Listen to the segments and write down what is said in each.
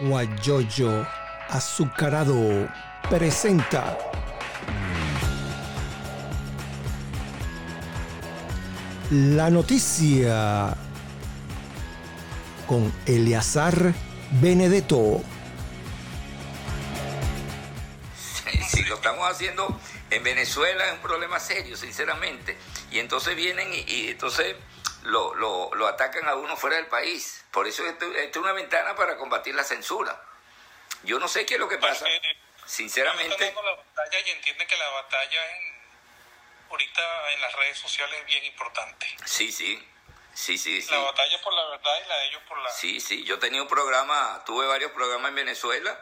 Guayoyo Azucarado presenta la noticia con Eleazar Benedetto. Si lo estamos haciendo en Venezuela es un problema serio, sinceramente. Y entonces vienen y, entonces lo, atacan a uno fuera del país. Por eso esto, esto, es una ventana para combatir la censura. Yo no sé qué es lo que pasa. Sinceramente. La batalla y entienden que la batalla en, ahorita en las redes sociales es bien importante. Sí, sí. Sí, sí, sí. La batalla por la verdad y la de ellos por la... Sí, sí. Yo tenía un programa, tuve varios programas en Venezuela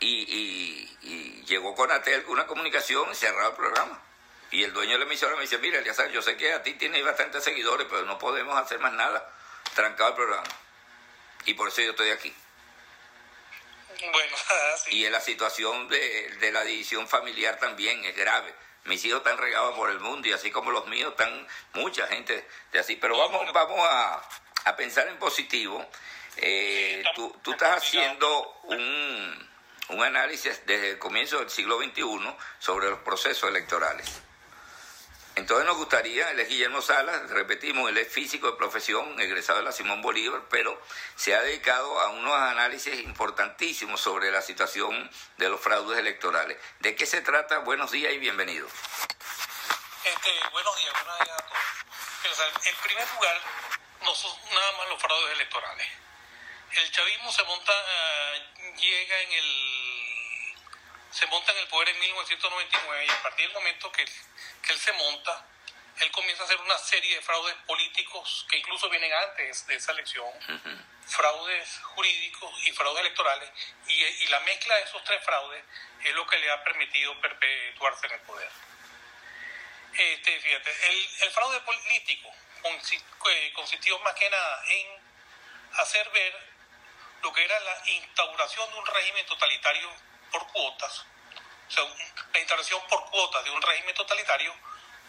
y, y, y llegó con Atel una comunicación y cerraba el programa. Y el dueño de la emisora me dice, mira, Eliazar, yo sé que a ti tienes bastantes seguidores, pero no podemos hacer más nada. Trancado el programa. Y por eso yo estoy aquí. Bueno, sí. Y en la situación de, de, la división familiar también es grave. Mis hijos están regados por el mundo y así como los míos están mucha gente de así. Pero vamos, vamos a, a pensar en positivo. Eh, tú, tú estás haciendo un, un análisis desde el comienzo del siglo XXI sobre los procesos electorales. Entonces nos gustaría, él es Guillermo Salas, repetimos, él es físico de profesión, egresado de la Simón Bolívar, pero se ha dedicado a unos análisis importantísimos sobre la situación de los fraudes electorales. ¿De qué se trata? Buenos días y bienvenido. Este, buenos días, buenos días a todos. En primer lugar, no son nada más los fraudes electorales. El chavismo se monta, uh, llega en el se monta en el poder en 1999 y a partir del momento que, que, él se monta, él comienza a hacer una serie de fraudes políticos que incluso vienen antes de esa elección, uh -huh. fraudes jurídicos y fraudes electorales, y, y, la mezcla de esos tres fraudes es lo que le ha permitido perpetuarse en el poder. Este, fíjate, el, el fraude político consistió más que nada en hacer ver lo que era la instauración de un régimen totalitario por cuotas, o sea, la instalación por cuotas de un régimen totalitario,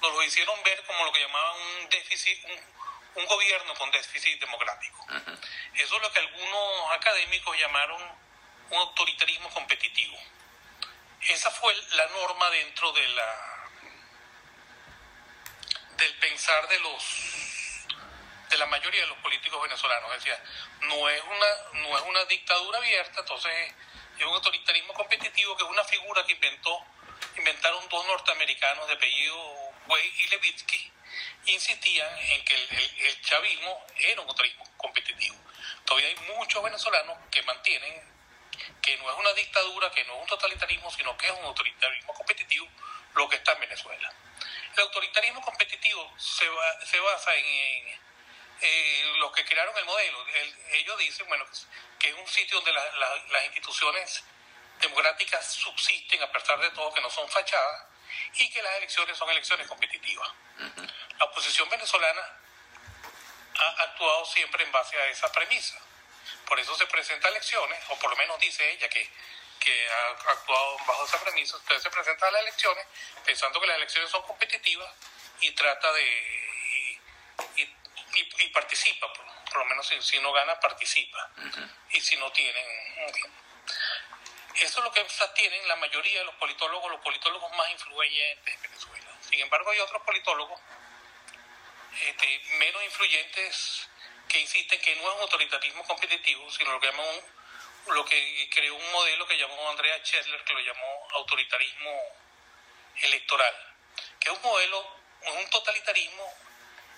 nos lo hicieron ver como lo que llamaban un déficit, un, un gobierno con déficit democrático. Uh -huh. Eso es lo que algunos académicos llamaron un autoritarismo competitivo. Esa fue la norma dentro de la del pensar de los de la mayoría de los políticos venezolanos. Decía, no es una, no es una dictadura abierta, entonces es un autoritarismo competitivo que es una figura que inventó, inventaron dos norteamericanos de apellido Way y Levitsky, insistían en que el, el, chavismo era un autoritarismo competitivo. Todavía hay muchos venezolanos que mantienen que no es una dictadura, que no es un totalitarismo, sino que es un autoritarismo competitivo lo que está en Venezuela. El autoritarismo competitivo se, va, se basa en eh, los que crearon el modelo. El, ellos dicen, bueno, que es un sitio donde la, la, las instituciones democráticas subsisten a pesar de todo, que no son fachadas, y que las elecciones son elecciones competitivas. La oposición venezolana ha actuado siempre en base a esa premisa. Por eso se presenta elecciones, o por lo menos dice ella que, que ha actuado bajo esa premisa. Entonces se presenta a las elecciones pensando que las elecciones son competitivas y trata de. y, y, y, y participa, por, por, lo menos si, si, no gana, participa. Uh -huh. Y si no tienen. Eso es lo que tienen la mayoría de los politólogos, los politólogos más influyentes de Venezuela. Sin embargo, hay otros politólogos este, menos influyentes que insisten que no es un autoritarismo competitivo, sino lo que llaman un, lo que creó un modelo que llamó Andrea Chesler, que lo llamó autoritarismo electoral, que es un modelo, un totalitarismo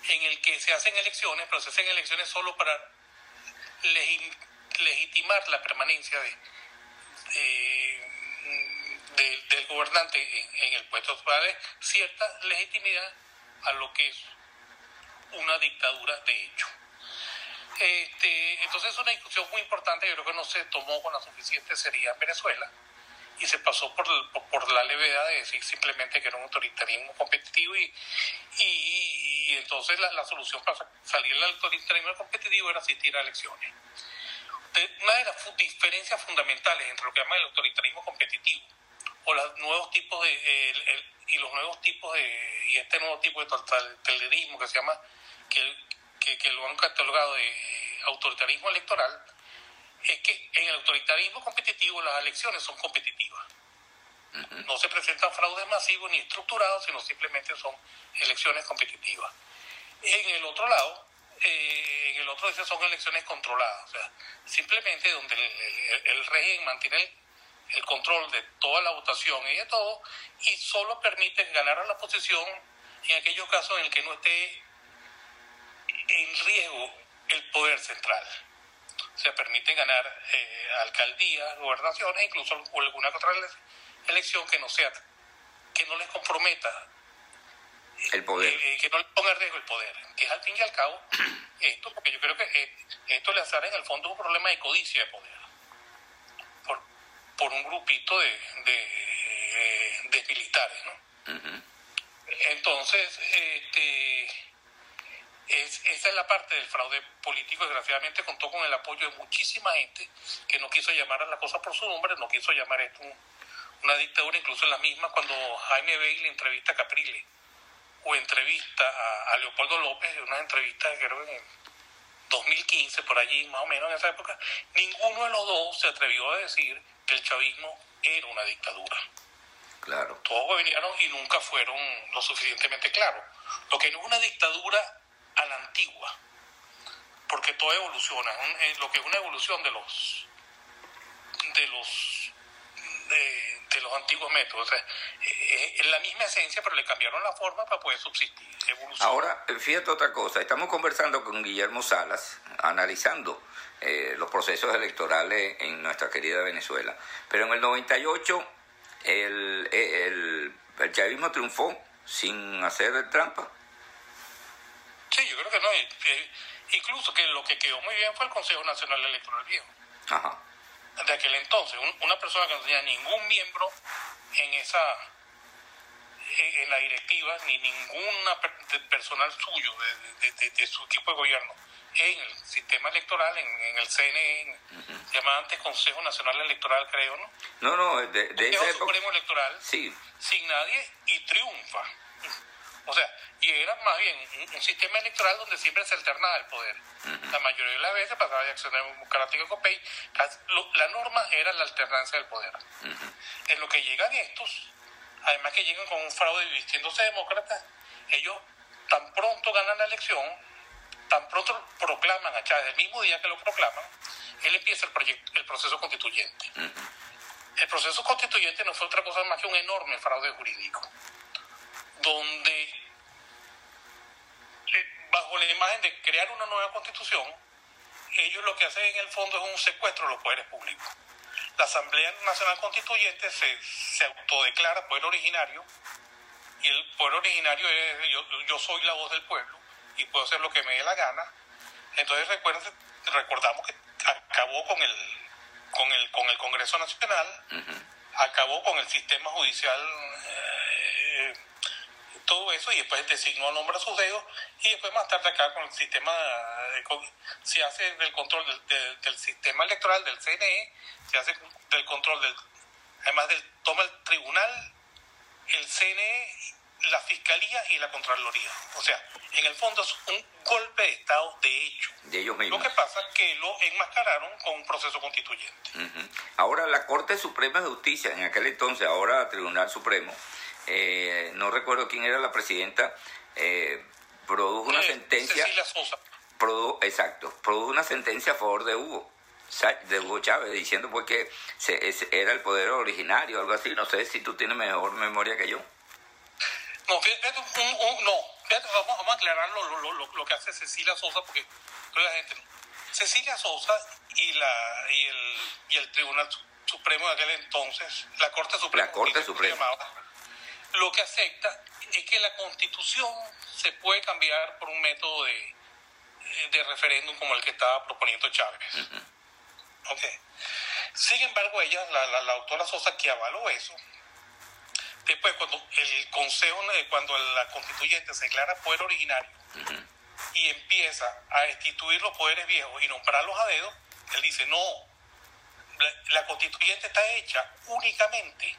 en el que se hacen elecciones, pero se hacen elecciones solo para legitimar la permanencia de, de, de, del gobernante en, en el puesto, para darle cierta legitimidad a lo que es una dictadura de hecho. Este, entonces es una discusión muy importante, yo creo que no se tomó con la suficiente seriedad en Venezuela y se pasó por, por, la levedad de decir simplemente que era un autoritarismo competitivo y, y entonces la, la, solución para salir del autoritarismo competitivo era asistir a elecciones. Una de las diferencias fundamentales entre lo que llama el autoritarismo competitivo o los nuevos tipos de y los nuevos tipos de y este nuevo tipo de totalitarismo que se llama que, que, que lo han catalogado de autoritarismo electoral es que en el autoritarismo competitivo las elecciones son competitivas. No se presentan fraudes masivos ni estructurados, sino simplemente son elecciones competitivas. En el otro lado, eh, en el otro dice son elecciones controladas, o sea, simplemente donde el, régimen mantiene el, control de toda la votación y de todo, y solo permite ganar a la oposición en aquellos casos en el que no esté en riesgo el poder central. Se permite ganar eh, alcaldías, gobernaciones, incluso alguna otra elección que no sea, que no les comprometa el poder. Eh, eh, que no le ponga en riesgo el poder, que es al fin y al cabo esto, porque yo creo que eh, esto le hace en el fondo un problema de codicia de poder, por, por un grupito de, de, militares, ¿no? Entonces, este, es, esa es la parte del fraude político, desgraciadamente contó con el apoyo de muchísima gente que no quiso llamar a la cosa por su nombre, no quiso llamar esto una dictadura, incluso en la misma cuando Jaime le entrevista a Caprile o entrevista a, Leopoldo López, una entrevista creo en 2015, por allí más o menos en esa época, ninguno de los dos se atrevió a decir que el chavismo era una dictadura. Claro. Todos vinieron y nunca fueron lo suficientemente claros. Lo que no es una dictadura a la antigua, porque todo evoluciona, eh, lo que es una evolución de los de los de, los antiguos métodos. Eh, es la misma esencia, pero le cambiaron la forma para poder subsistir. Ahora, fíjate otra cosa, estamos conversando con Guillermo Salas, analizando eh, los procesos electorales en nuestra querida Venezuela. Pero en el 98 el, el, el chavismo triunfó sin hacer trampa. Sí, yo creo que no. Incluso que lo que quedó muy bien fue el Consejo Nacional Electoral Viejo. Ajá de aquel entonces, una persona que no tenía ningún miembro en esa en la directiva, ni ninguna personal suyo de, su equipo de gobierno en el sistema electoral, en, el CNE, llamado antes Consejo Nacional Electoral, creo, ¿no? No, no, de, de esa Supremo Electoral, sí. sin nadie, y triunfa. O sea, y era más bien un, sistema electoral donde siempre se alternaba el poder. La mayoría de las veces pasaba de acción democrática COPEI. La norma era la alternancia del poder. En lo que llegan estos, además que llegan con un fraude vistiéndose demócratas, ellos tan pronto ganan la elección, tan pronto proclaman a Chávez, el mismo día que lo proclaman, él empieza el, proyecto, el proceso constituyente. El proceso constituyente no fue otra cosa más que un enorme fraude jurídico donde eh, bajo la imagen de crear una nueva constitución, ellos lo que hacen en el fondo es un secuestro de los poderes públicos. La Asamblea Nacional Constituyente se, se autodeclara poder originario y el poder originario es yo, yo, soy la voz del pueblo y puedo hacer lo que me dé la gana. Entonces recuerden, recordamos que acabó con el, con el, con el Congreso Nacional, acabó con el sistema judicial eh, todo eso y después designó nombre a sus dedos y después más tarde acá con el sistema, se hace del control del, sistema electoral del CNE, se hace del control del, además del, toma el tribunal, el CNE, la fiscalía y la contraloría. O sea, en el fondo es un golpe de Estado de hecho. De ellos mismos. Lo que pasa es que lo enmascararon con un proceso constituyente. Ahora la Corte Suprema de Justicia, en aquel entonces, ahora Tribunal Supremo, eh, no recuerdo quién era la presidenta, eh, produjo una sentencia. Cecilia Sosa. exacto, produjo una sentencia a favor de Hugo. De Hugo Chávez, diciendo pues que era el poder originario, algo así. No sé si tú tienes mejor memoria que yo. No, fíjate, no, vamos, a aclarar lo, que hace Cecilia Sosa, porque la gente Cecilia Sosa y, la, y, el, y el Tribunal Supremo de aquel entonces, la Corte Suprema, la Corte Suprema lo que acepta es que la constitución se puede cambiar por un método de, eh, de referéndum como el que estaba proponiendo Chávez. Sin embargo, ella, la, la, doctora Sosa, que avaló eso, después cuando el Consejo, eh, cuando la constituyente se declara poder originario y empieza a destituir los poderes viejos y nombrarlos a dedo, él dice, no, la constituyente está hecha únicamente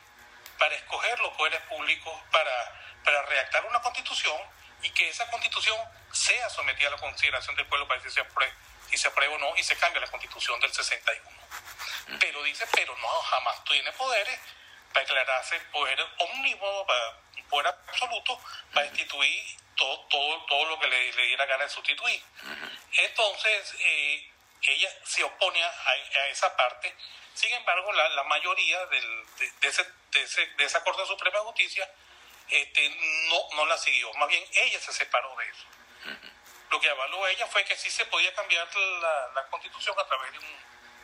para escoger los poderes públicos, para, para redactar una constitución y que esa constitución sea sometida a la consideración del pueblo para que se y se aprueba o no y se cambia la constitución del 61. Pero dice, pero no, jamás tiene poderes para declararse poder omnímodo, para poder absoluto, para destituir todo, todo, todo lo que le, diera gana de sustituir. Entonces, eh, ella se opone a, esa parte. Sin embargo, la, la mayoría del, de, ese, de, ese, de, esa Corte Suprema de Justicia este, no, no la siguió. Más bien, ella se separó de eso. Lo que avaló ella fue que sí se podía cambiar la, la constitución a través de un,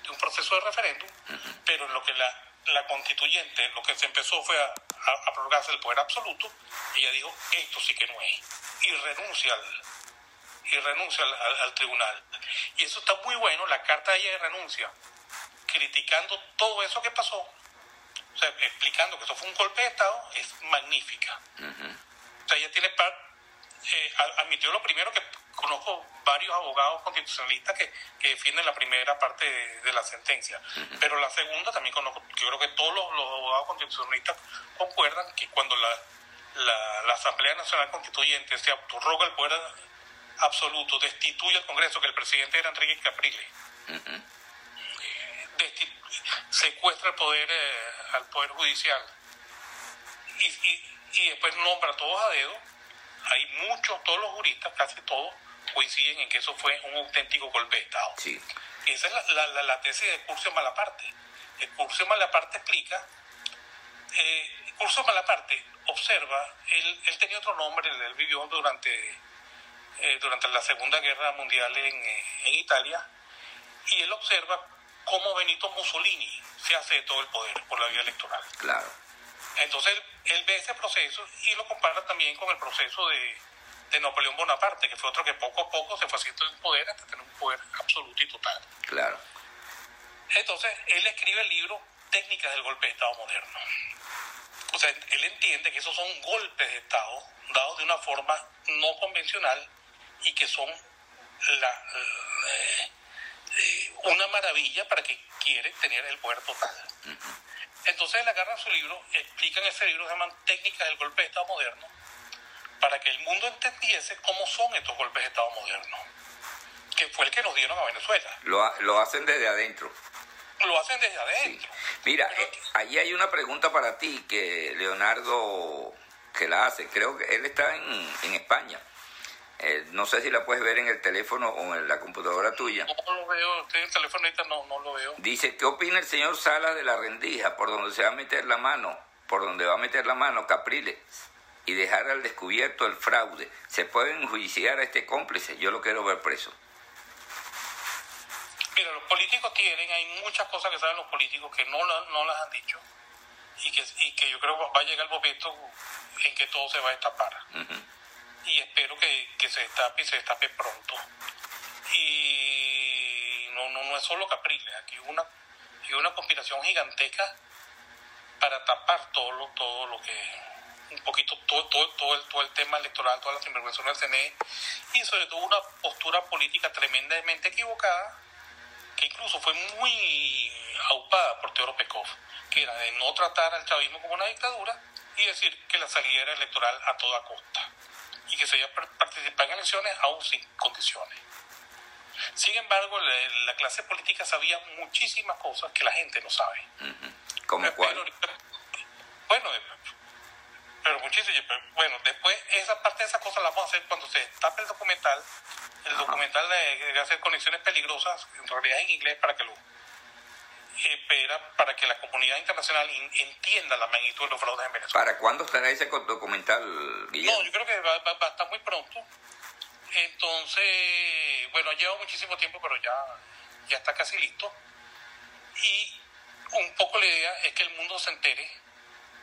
de un proceso de referéndum, pero lo que la, la constituyente, lo que se empezó fue a, a, prorrogarse el poder absoluto, ella dijo, esto sí que no es, y renuncia al, y renuncia al, tribunal. Y eso está muy bueno, la carta de ella de renuncia, criticando todo eso que pasó, o sea, explicando que eso fue un golpe de Estado, es magnífica. O sea, ella tiene par, eh, admitió lo primero que conozco varios abogados constitucionalistas que, que defienden la primera parte de, la sentencia, pero la segunda también conozco, yo creo que todos los, abogados constitucionalistas concuerdan que cuando la, la, Asamblea Nacional Constituyente se autorroga el poder absoluto, destituye al Congreso, que el presidente era Enrique Capriles, secuestra el poder eh, al Poder Judicial y, y, y después nombra a todos a dedo, hay muchos, todos los juristas, casi todos, coinciden en que eso fue un auténtico golpe de Estado. Sí. Esa es la, la, la, tesis de Curcio Malaparte. El Curcio Malaparte explica, eh, Curcio Malaparte observa, él, él, tenía otro nombre, él, vivió durante, eh, durante la Segunda Guerra Mundial en, eh, en Italia, y él observa cómo Benito Mussolini se hace de todo el poder por la vía electoral. Claro. Entonces él ve ese proceso y lo compara también con el proceso de, de Napoleón Bonaparte, que fue otro que poco a poco se fue haciendo un poder hasta tener un poder absoluto y total. Claro. Entonces, él escribe el libro Técnicas del golpe de Estado moderno. O sea, él entiende que esos son golpes de Estado dados de una forma no convencional y que son la, eh, una maravilla para que quiere tener el poder total. Entonces él agarra su libro, explica en ese libro, se llaman Técnicas del golpe de Estado moderno, para que el mundo entendiese cómo son estos golpes de Estado modernos, que fue el que nos dieron a Venezuela. Lo, lo hacen desde adentro. Lo hacen desde adentro. Mira, eh, ahí hay una pregunta para ti que Leonardo que la hace. Creo que él está en, en España. Eh, no sé si la puedes ver en el teléfono o en la computadora tuya. No lo veo, estoy en el teléfono ahorita, no, no lo veo. Dice, ¿qué opina el señor Salas de la rendija, por donde se va a meter la mano, por donde va a meter la mano Capriles? y dejar al descubierto el fraude. ¿Se puede enjuiciar a este cómplice? Yo lo quiero ver preso. Mira, los políticos tienen, hay muchas cosas que saben los políticos que no, no las han dicho y que, y que yo creo que va a llegar el momento en que todo se va a destapar. Y espero que, que, se destape y se destape pronto. Y no, no, no es solo Capriles, aquí hay una, hay una conspiración gigantesca para tapar todo lo, todo lo que un poquito todo, todo, todo, el, todo el tema electoral, todas las intervenciones del CNE y sobre todo una postura política tremendamente equivocada que incluso fue muy aupada por Teodoro Pekov, que era de no tratar al chavismo como una dictadura y decir que la salida era electoral a toda costa y que se iba a participar en elecciones aún sin condiciones. Sin embargo, la, clase política sabía muchísimas cosas que la gente no sabe. ¿Cómo cuál? Bueno, pero muchísimo. Bueno, después esa parte de esa cosa la vamos a hacer cuando se tape el documental. El documental de, hacer conexiones peligrosas, en realidad en inglés, para que lo espera para que la comunidad internacional entienda la magnitud de los fraudes en Venezuela. ¿Para cuándo estará ese documental, Guillermo? No, yo creo que va, va, a estar muy pronto. Entonces, bueno, lleva muchísimo tiempo, pero ya, ya está casi listo. Y un poco la idea es que el mundo se entere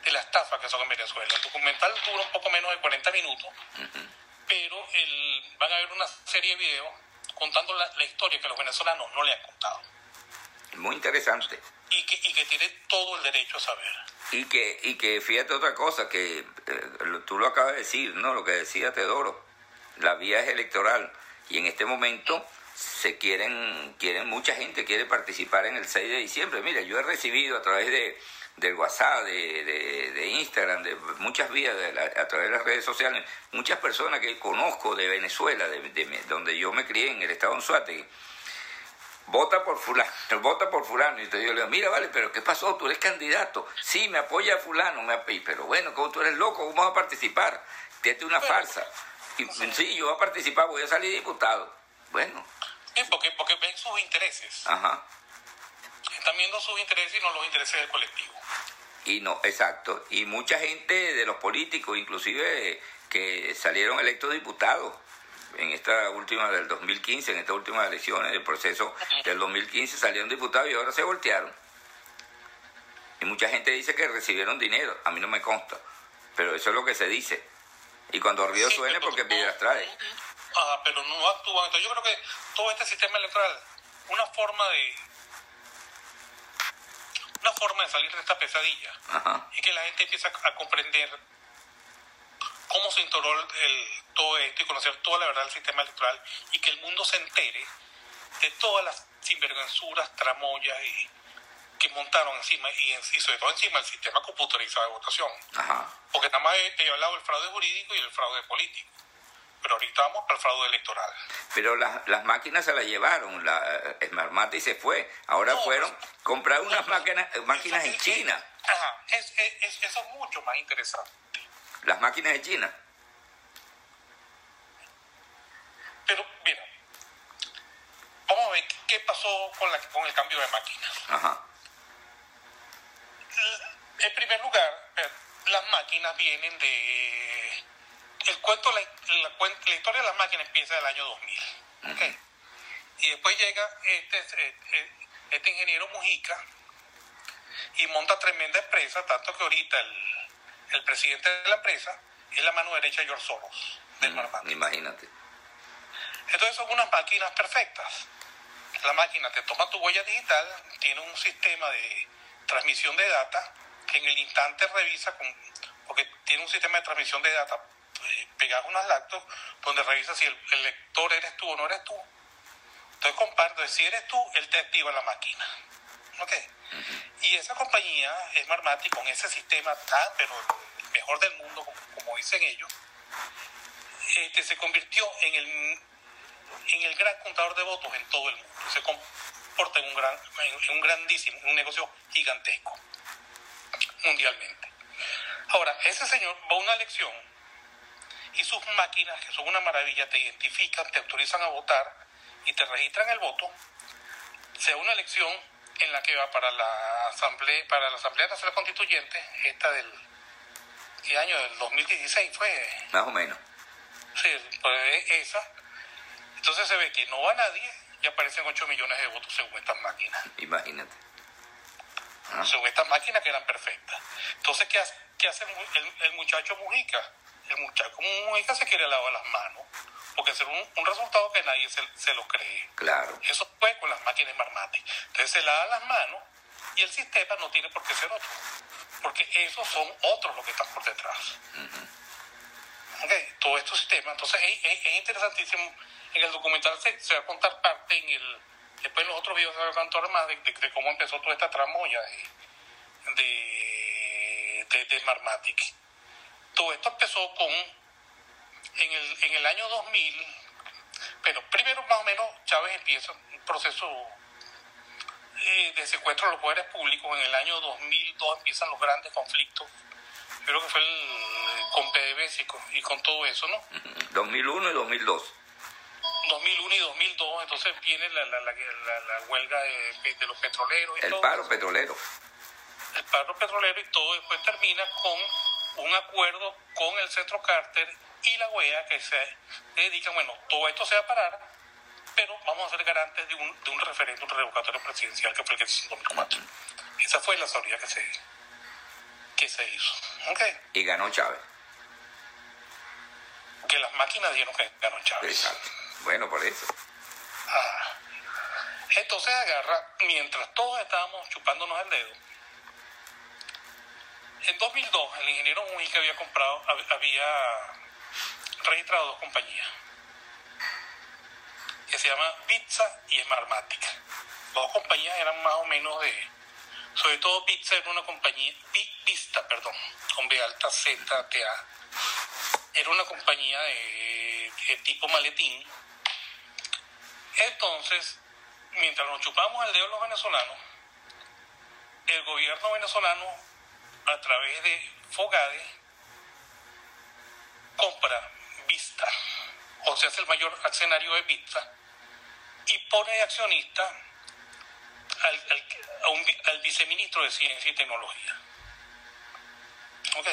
de la estafa que son en Venezuela. El documental dura un poco menos de 40 minutos, pero el, van a ver una serie de videos contando la, historia que los venezolanos no le han contado. Muy interesante. Y que, y que tiene todo el derecho a saber. Y que, y que fíjate otra cosa, que eh, tú lo acabas de decir, ¿no? Lo que decía Teodoro, la vía es electoral y en este momento se quieren, quieren, mucha gente quiere participar en el 6 de diciembre. Mira, yo he recibido a través de, del WhatsApp, de, de, Instagram, de muchas vías, a través de las redes sociales, muchas personas que conozco de Venezuela, de, donde yo me crié en el estado de Anzuategui, vota por fulano, vota por fulano. Y entonces yo le digo, mira, vale, pero ¿qué pasó? Tú eres candidato. Sí, me apoya fulano, me apoya. pero bueno, como tú eres loco, ¿cómo vas a participar? Tienes una farsa. Y, sí, yo voy a participar, voy a salir diputado. Bueno. porque, porque ven sus intereses. Ajá. Están viendo sus intereses y no los intereses del colectivo. Y no, exacto. Y mucha gente de los políticos, inclusive que salieron electos diputados en esta última del 2015, en estas últimas elecciones del proceso del 2015, salieron diputados y ahora se voltearon. Y mucha gente dice que recibieron dinero, a mí no me consta, pero eso es lo que se dice. Y cuando río suene porque piedras trae. Ah, pero no actúan. Entonces yo creo que todo este sistema electoral, una forma de una forma de salir de esta pesadilla y que la gente empiece a comprender cómo se instaló el, todo esto y conocer toda la verdad del sistema electoral y que el mundo se entere de todas las sinvergüenzuras, tramoyas y que montaron encima y, sobre todo encima el sistema computarizado de votación. Porque nada más he, hablado del fraude jurídico y el fraude político. Pero ahorita vamos para el fraude electoral. Pero las, las máquinas se las llevaron, la Smartmate y se fue. Ahora fueron pues, comprar unas máquinas, máquinas en China. Ajá, es, es, eso es mucho más interesante las máquinas de China. Pero, mira, vamos a ver qué pasó con, la, con el cambio de máquinas. Ajá. En primer lugar, las máquinas vienen de... El cuento, la, la, historia de las máquinas empieza del año 2000. Y después llega este, este, este ingeniero Mujica y monta tremenda empresa, tanto que ahorita el, el presidente de la empresa es la mano derecha de George Soros, del mm, Imagínate. Entonces son unas máquinas perfectas. La máquina te toma tu huella digital, tiene un sistema de transmisión de data que en el instante revisa, con, porque tiene un sistema de transmisión de data eh, pegado a unas lactos, donde revisa si el, lector eres tú o no eres tú. Entonces comparto, si eres tú, él te activa la máquina. ¿Ok? Y esa compañía, Smartmatic, con ese sistema tan, pero mejor del mundo, como, dicen ellos, este, se convirtió en el, en el gran contador de votos en todo el mundo. Se comporta en un, gran, en un grandísimo, un negocio gigantesco, mundialmente. Ahora, ese señor va a una elección y sus máquinas, que son una maravilla, te identifican, te autorizan a votar y te registran el voto. Sea una elección en la que va para la Asamblea, para la Asamblea Nacional Constituyente, esta del ¿qué año? Del 2016 fue. Más o menos. Sí, pues esa. Entonces se ve que no va nadie y aparecen 8 millones de votos según estas máquinas. Imagínate. Ah. Según estas máquinas que eran perfectas. Entonces, ¿qué hace, qué hace el, muchacho Mujica? El muchacho Mujica se quiere lavar las manos porque es un, resultado que nadie se, se, lo cree. Claro. Eso fue con las máquinas Marmate. Entonces se lava las manos y el sistema no tiene por qué ser otro, porque esos son otros los que están por detrás. okay, todo estos sistemas. Entonces es, interesantísimo. En el documental se, va a contar parte, en el después en los otros videos se va a contar más de, cómo empezó toda esta tramoya de, de, de, Marmatic. Todo esto empezó con en el, en el año 2000, pero primero más o menos Chávez empieza un proceso eh, de secuestro de los poderes públicos. En el año 2002 empiezan los grandes conflictos. Creo que fue el, con PDVSA y con, y con todo eso, ¿no? 2001 y 2002. 2001 y 2002, entonces viene la, la, la, la huelga de, de, los petroleros. Y el paro petrolero. El paro petrolero y todo después termina con un acuerdo con el Centro Carter y la OEA que se dedican, bueno, todo esto se va a parar, pero vamos a ser garantes de un, de un referéndum revocatorio presidencial que fue el que se hizo en 2004. Esa fue la salida que se, que se hizo. Okay. Y ganó Chávez. Que las máquinas dieron que ganó Chávez. Exacto. Bueno, por eso. Ah. Entonces agarra, mientras todos estábamos chupándonos el dedo, en 2002 el ingeniero Mujica había comprado, había registrado dos compañías que se llama Pizza y Smartmatic. Dos compañías eran más o menos de, sobre todo Pizza era una compañía, Vista, perdón, con B alta Z, T, A. Era una compañía de, tipo maletín. Entonces, mientras nos chupamos el dedo los venezolanos, el gobierno venezolano, a través de Fogade, compra Vista, o sea, es el mayor accionario de Vista, y pone de accionista al, al, viceministro de Ciencia y Tecnología. ¿Ok?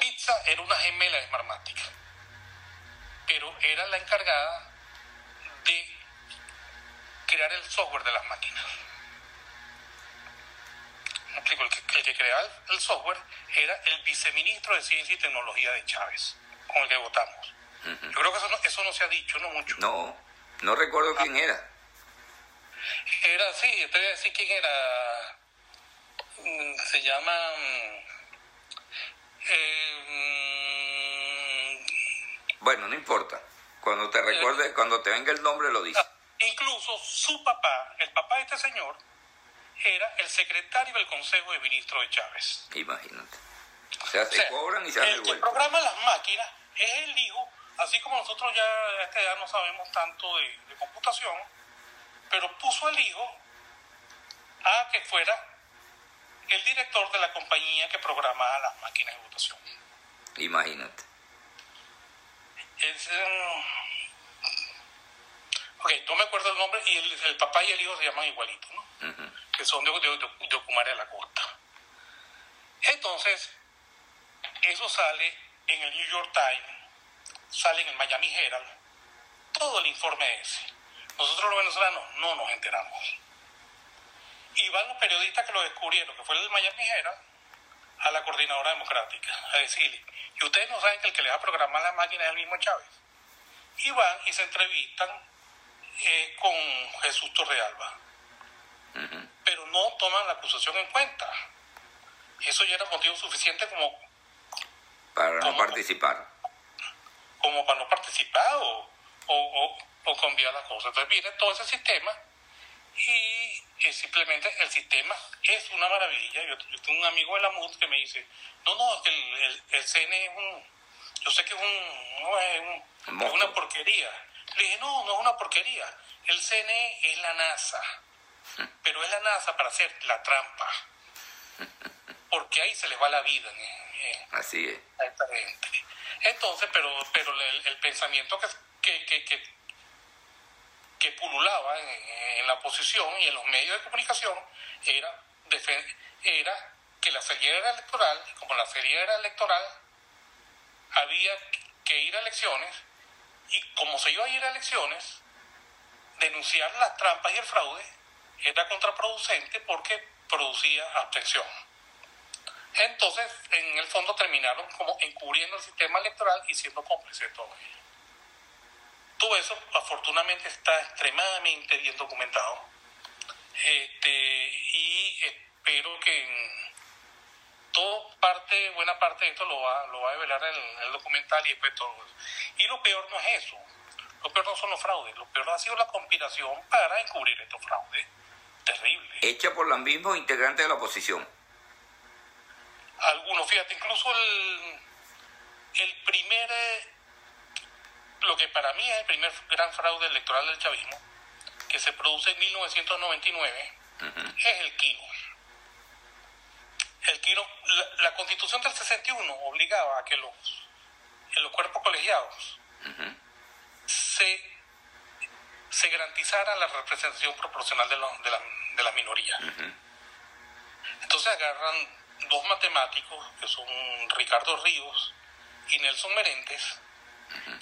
Vista era una gemela de Smartmatic, pero era la encargada de crear el software de las máquinas. El que, el que creaba el software era el viceministro de Ciencia y Tecnología de Chávez, con el que votamos. Yo creo que eso no, eso no se ha dicho, no mucho. No, no recuerdo quién era. Era, sí, te voy a decir quién era. Mm, se llama. Mm, eh, mm, bueno, no importa. Cuando te recuerde, eh, cuando te venga el nombre, lo dice. Incluso su papá, el papá de este señor, era el secretario del Consejo de Ministros de Chávez. Imagínate. O sea, se cobran y se El que programa las máquinas es el hijo, así como nosotros ya a esta edad no sabemos tanto de, computación, pero puso el hijo a que fuera el director de la compañía que programaba las máquinas de votación. Imagínate. Es, Ok, no me acuerdo el nombre y el, papá y el hijo se llaman igualitos, ¿no? Que son de, de, de, la Costa. Entonces, eso sale en el New York Times, sale en el Miami Herald, todo el informe ese. Nosotros los venezolanos no nos enteramos. Y van los periodistas que lo descubrieron, que fue el Miami Herald, a la coordinadora democrática, a decirle, y ustedes no saben que el que les va a programar la máquina es el mismo Chávez. Y van y se entrevistan eh, con Jesús Torrealba. Pero no toman la acusación en cuenta. Eso ya era motivo suficiente como... Para no participar. Como para no participar o, o, o, cambiar las cosas. Entonces viene todo ese sistema y simplemente el sistema es una maravilla. Yo, tengo un amigo de la MUD que me dice, no, no, el, el, el CN es un, yo sé que es, un, no, es, un, es una porquería, le dije, no, no es una porquería. El CNE es la NASA, pero es la NASA para hacer la trampa. Porque ahí se les va la vida. ¿eh? Así es. Entonces, pero, pero el, pensamiento que, que, que, que pululaba en, la oposición y en los medios de comunicación era, era que la serie era electoral, como la serie era electoral, había que ir a elecciones y como se iba a ir a elecciones, denunciar las trampas y el fraude era contraproducente porque producía abstención. Entonces, en el fondo terminaron como encubriendo el sistema electoral y siendo cómplices de todo ello. Todo eso, afortunadamente, está extremadamente bien documentado. Este, y espero que todo parte, buena parte de esto lo va, lo va a develar el, documental y después todo Y lo peor no es eso, lo peor no son los fraudes, lo peor ha sido la conspiración para encubrir estos fraudes. Terrible. Hecha por los mismos integrantes de la oposición. Algunos, fíjate, incluso el, el primer, eh, lo que para mí es el primer gran fraude electoral del chavismo, que se produce en 1999, es el Kino. El Kino, la, constitución del 61 obligaba a que los, en los cuerpos colegiados se, se garantizara la representación proporcional de, de, la, de las minorías. Entonces agarran dos matemáticos, que son Ricardo Ríos y Nelson Merentes,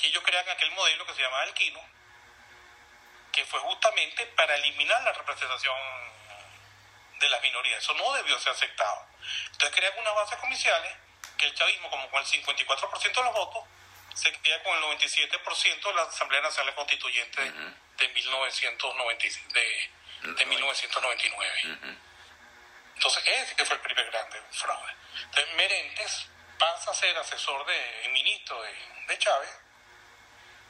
y ellos crean aquel modelo que se llama el Quino, que fue justamente para eliminar la representación de las minorías. Eso no debió ser aceptado. Entonces crean unas bases comerciales que el chavismo, como con el 54% de los votos, se queda con el 97% de la Asamblea Nacional Constituyente de, 1990, de, de 1999. Entonces, ese fue el primer grande fraude. Entonces, Merentes pasa a ser asesor de ministro de, Chávez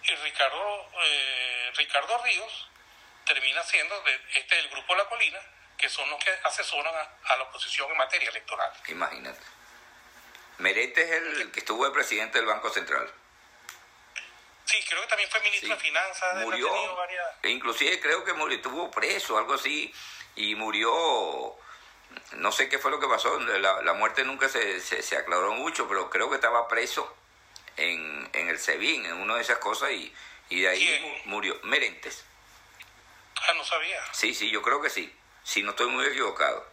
y Ricardo, eh, Ricardo Ríos termina siendo de, este del Grupo La Colina, que son los que asesoran a, la oposición en materia electoral. Imagínate. Merentes es el que estuvo el presidente del Banco Central. Sí, creo que también fue ministro de Finanzas. Murió. E inclusive creo que murió, estuvo preso, algo así, y murió. No sé qué fue lo que pasó. La, muerte nunca se, se, aclaró mucho, pero creo que estaba preso en, en el SEBIN, en una de esas cosas, y, y de ahí murió. Merentes. Ah, no sabía. Sí, sí, yo creo que sí. Si no estoy muy equivocado.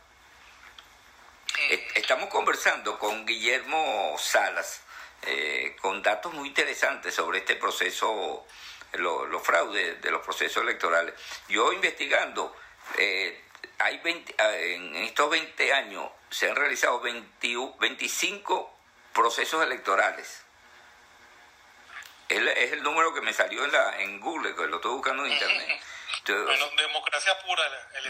Estamos conversando con Guillermo Salas, eh, con datos muy interesantes sobre este proceso, los fraudes de los procesos electorales. Yo investigando, eh, hay 20, ah, en estos 20 años se han realizado 25 procesos electorales. Es, es el número que me salió en, la, en Google, que lo estoy buscando en internet. bueno, democracia pura.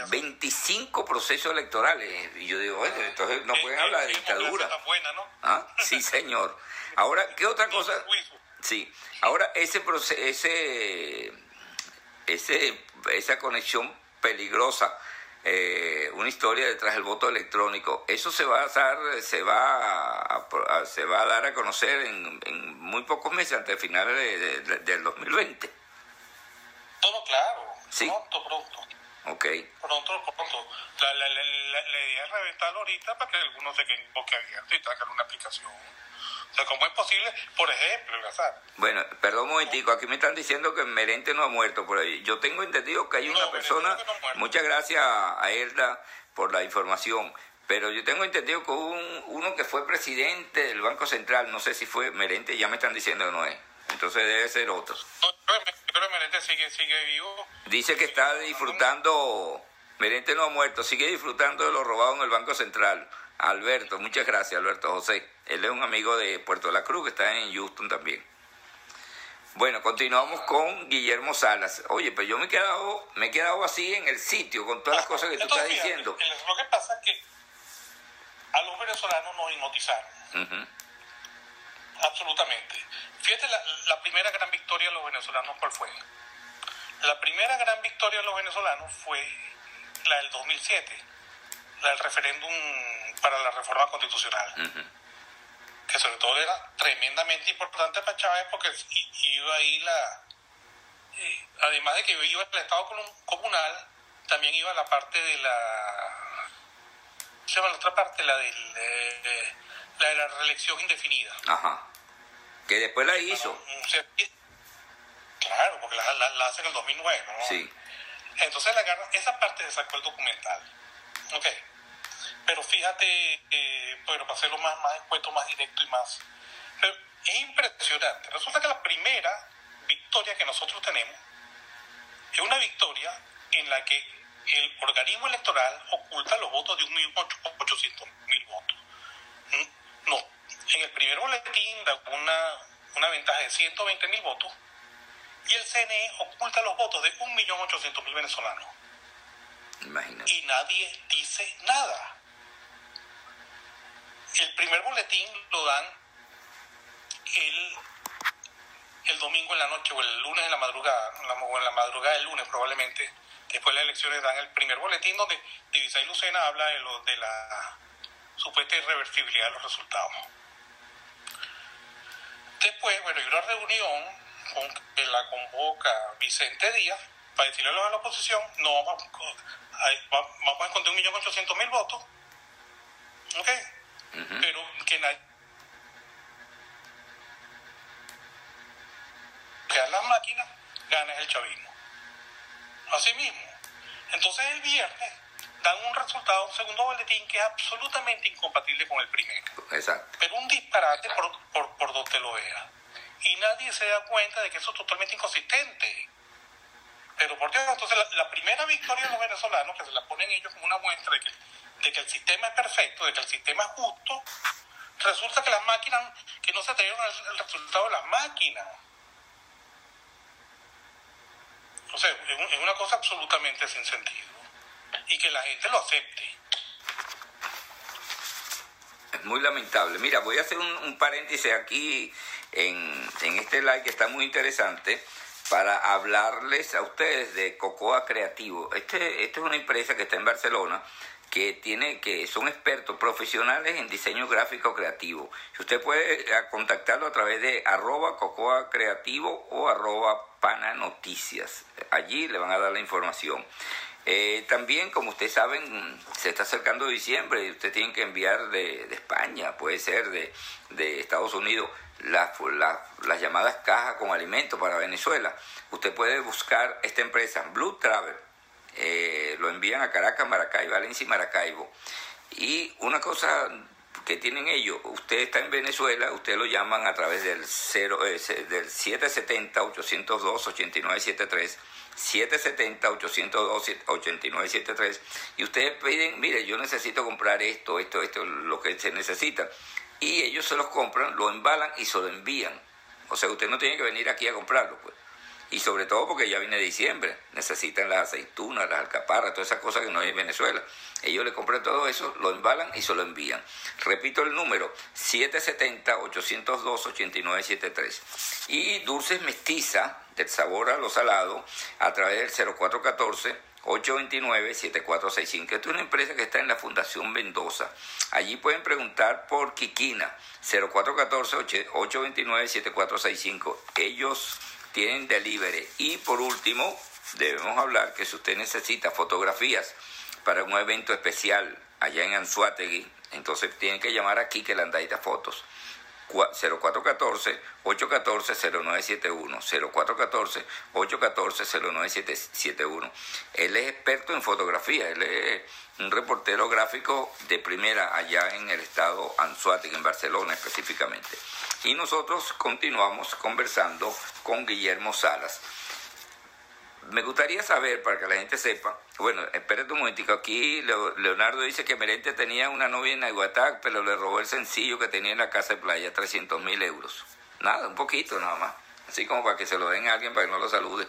25 procesos electorales. Y yo digo, entonces no pueden hablar de dictadura. Buena, ¿no? ¿Ah? Sí, señor. Ahora, ¿qué otra cosa? Sí. Ahora, ese ese, ese, esa conexión peligrosa, eh, una historia detrás del voto electrónico, eso se va a dar, se va a, se va a dar a conocer en, en muy pocos meses, antes de finales de, del 2020. Todo claro. Sí. Pronto, pronto. Ok. Pronto, pronto. La, la, la, la, idea es reventarlo ahorita para que algunos se queden boquiabiertos y traigan una aplicación. O sea, ¿cómo es posible? Por ejemplo, el azar. Bueno, perdón un momentico, aquí me están diciendo que Merente no ha muerto por ahí. Yo tengo entendido que hay una persona, muchas gracias a Elda por la información, pero yo tengo entendido que hubo un, uno que fue presidente del Banco Central, no sé si fue Merente, ya me están diciendo que no es. Entonces debe ser otro. pero Merente sigue, sigue vivo. Dice que está disfrutando, Merente no ha muerto, sigue disfrutando de lo robado en el Banco Central. Alberto, muchas gracias Alberto José. Él es un amigo de Puerto de la Cruz que está en Houston también. Bueno, continuamos con Guillermo Salas. Oye, pero yo me he quedado, me he quedado así en el sitio con todas las cosas que tú estás diciendo. Lo que pasa es que a los venezolanos nos hipnotizaron. Absolutamente. Fíjate, la, primera gran victoria de los venezolanos, ¿cuál fue? La primera gran victoria de los venezolanos fue la del 2007, la del referéndum para la reforma constitucional. Que sobre todo era tremendamente importante para Chávez porque iba ahí la... Eh, además de que iba el Estado comunal, también iba la parte de la... Se llama la otra parte, la, del, eh, la de la reelección indefinida. Ajá que después la hizo. Claro, porque la, la, hace en el 2009, ¿no? Sí. Entonces la esa parte se sacó el documental. Ok. Pero fíjate, eh, bueno, para hacerlo más, más expuesto, más directo y más... Pero es impresionante. Resulta que la primera victoria que nosotros tenemos es una victoria en la que el organismo electoral oculta los votos de 1.800.000 votos. No, en el primer boletín da una, una ventaja de 120 mil votos y el CNE oculta los votos de 1.800.000 venezolanos. Imagínate. Y nadie dice nada. El primer boletín lo dan el, el domingo en la noche o el lunes en la madrugada, o en la madrugada del lunes probablemente. Después de las elecciones dan el primer boletín donde Divisa y Lucena habla de, lo, de la supuesta irreversibilidad de los resultados. Después, bueno, hay una reunión con, que la convoca Vicente Díaz para decirle a la oposición, no vamos vamos a encontrar un millón ochocientos Pero que nadie... Que a las máquinas gana el chavismo. Así mismo. Entonces el viernes dan un resultado, un segundo boletín que es absolutamente incompatible con el primero. Exacto. Pero un disparate por, por, por donde lo vea. Y nadie se da cuenta de que eso es totalmente inconsistente. Pero por Dios, entonces la, primera victoria de los venezolanos, que se la ponen ellos como una muestra de que, de que el sistema es perfecto, de que el sistema es justo, resulta que las máquinas, que no se atrevieron el, resultado de las máquinas. O sea, es una cosa absolutamente sin sentido y que la gente lo acepte. Es muy lamentable. Mira, voy a hacer un, paréntesis aquí en, en este live que está muy interesante para hablarles a ustedes de Cocoa Creativo. Este, esta es una empresa que está en Barcelona que tiene que son expertos profesionales en diseño gráfico creativo. Usted puede eh, contactarlo a través de arroba cocoa creativo o arroba pana noticias. Allí le van a dar la información. Eh, también, como ustedes saben, se está acercando diciembre y usted tiene que enviar de, España, puede ser de, de Estados Unidos, las llamadas cajas con alimentos para Venezuela. Usted puede buscar esta empresa, Blue Travel eh, lo envían a Caracas, Maracaibo, Valencia y Maracaibo. Y una cosa que tienen ellos, usted está en Venezuela, usted lo llaman a través del, 0, eh, del 770-802-8973, 770-802-8973, y ustedes piden, mire, yo necesito comprar esto, esto, esto, lo que se necesita. Y ellos se los compran, lo embalan y se lo envían. O sea, usted no tiene que venir aquí a comprarlo, pues y sobre todo porque ya viene diciembre, necesitan las aceitunas, las alcaparras, todas esas cosas que no hay en Venezuela. Ellos le compran todo eso, lo embalan y se lo envían. Repito el número, 770-802-8973. Y dulces mestiza, del sabor a lo salado, a través del 0414. 829-7465. Esta es una empresa que está en la Fundación Mendoza. Allí pueden preguntar por Kikina, 0414-829-7465. Ellos tienen delivery. Y por último, debemos hablar que si usted necesita fotografías para un evento especial allá en Anzuategui, entonces tienen que llamar aquí que le andáis fotos. 0414-814-0971. 0414-814-0971. Él es experto en fotografía, él es un reportero gráfico de primera allá en el estado Anzuategui, en Barcelona específicamente. Y nosotros continuamos conversando con Guillermo Salas. Me gustaría saber, para que la gente sepa, bueno, espérate un momentico, aquí Leonardo dice que Merente tenía una novia en Aguatac, pero le robó el sencillo que tenía en la casa de playa, 300 mil euros. Nada, un poquito nada más, así como para que se lo den a alguien para que no lo salude.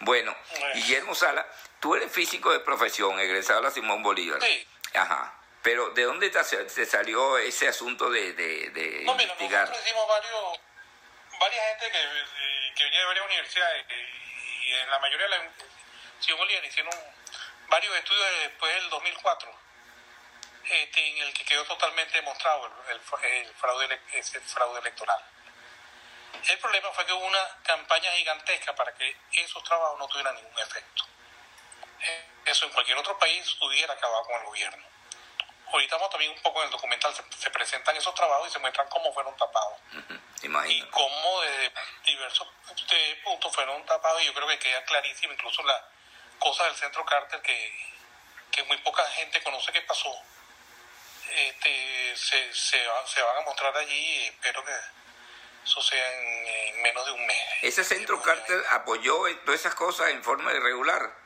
Bueno, Guillermo Salas, tú eres físico de profesión, egresado a la Simón Bolívar. Sí. Ajá. Pero ¿de dónde te, salió ese asunto de, de, de no, mira, Nosotros hicimos varios, varias gente que, que venía de varias universidades y en la mayoría de la Simón Bolívar hicieron varios estudios después del 2004 este, en el que quedó totalmente demostrado el, el, fraude, ese fraude electoral. El problema fue que hubo una campaña gigantesca para que esos trabajos no tuvieran ningún efecto. Eh, eso en cualquier otro país hubiera acabado con el gobierno ahorita también un poco en el documental se, presentan esos trabajos y se muestran cómo fueron tapados. Y cómo de diversos puntos fueron tapados y yo creo que queda clarísimo incluso la cosa del centro Carter que, que muy poca gente conoce qué pasó. Este, se, se, se van a mostrar allí y espero que eso sea en, menos de un mes. ¿Ese centro Carter apoyó todas esas cosas en forma irregular?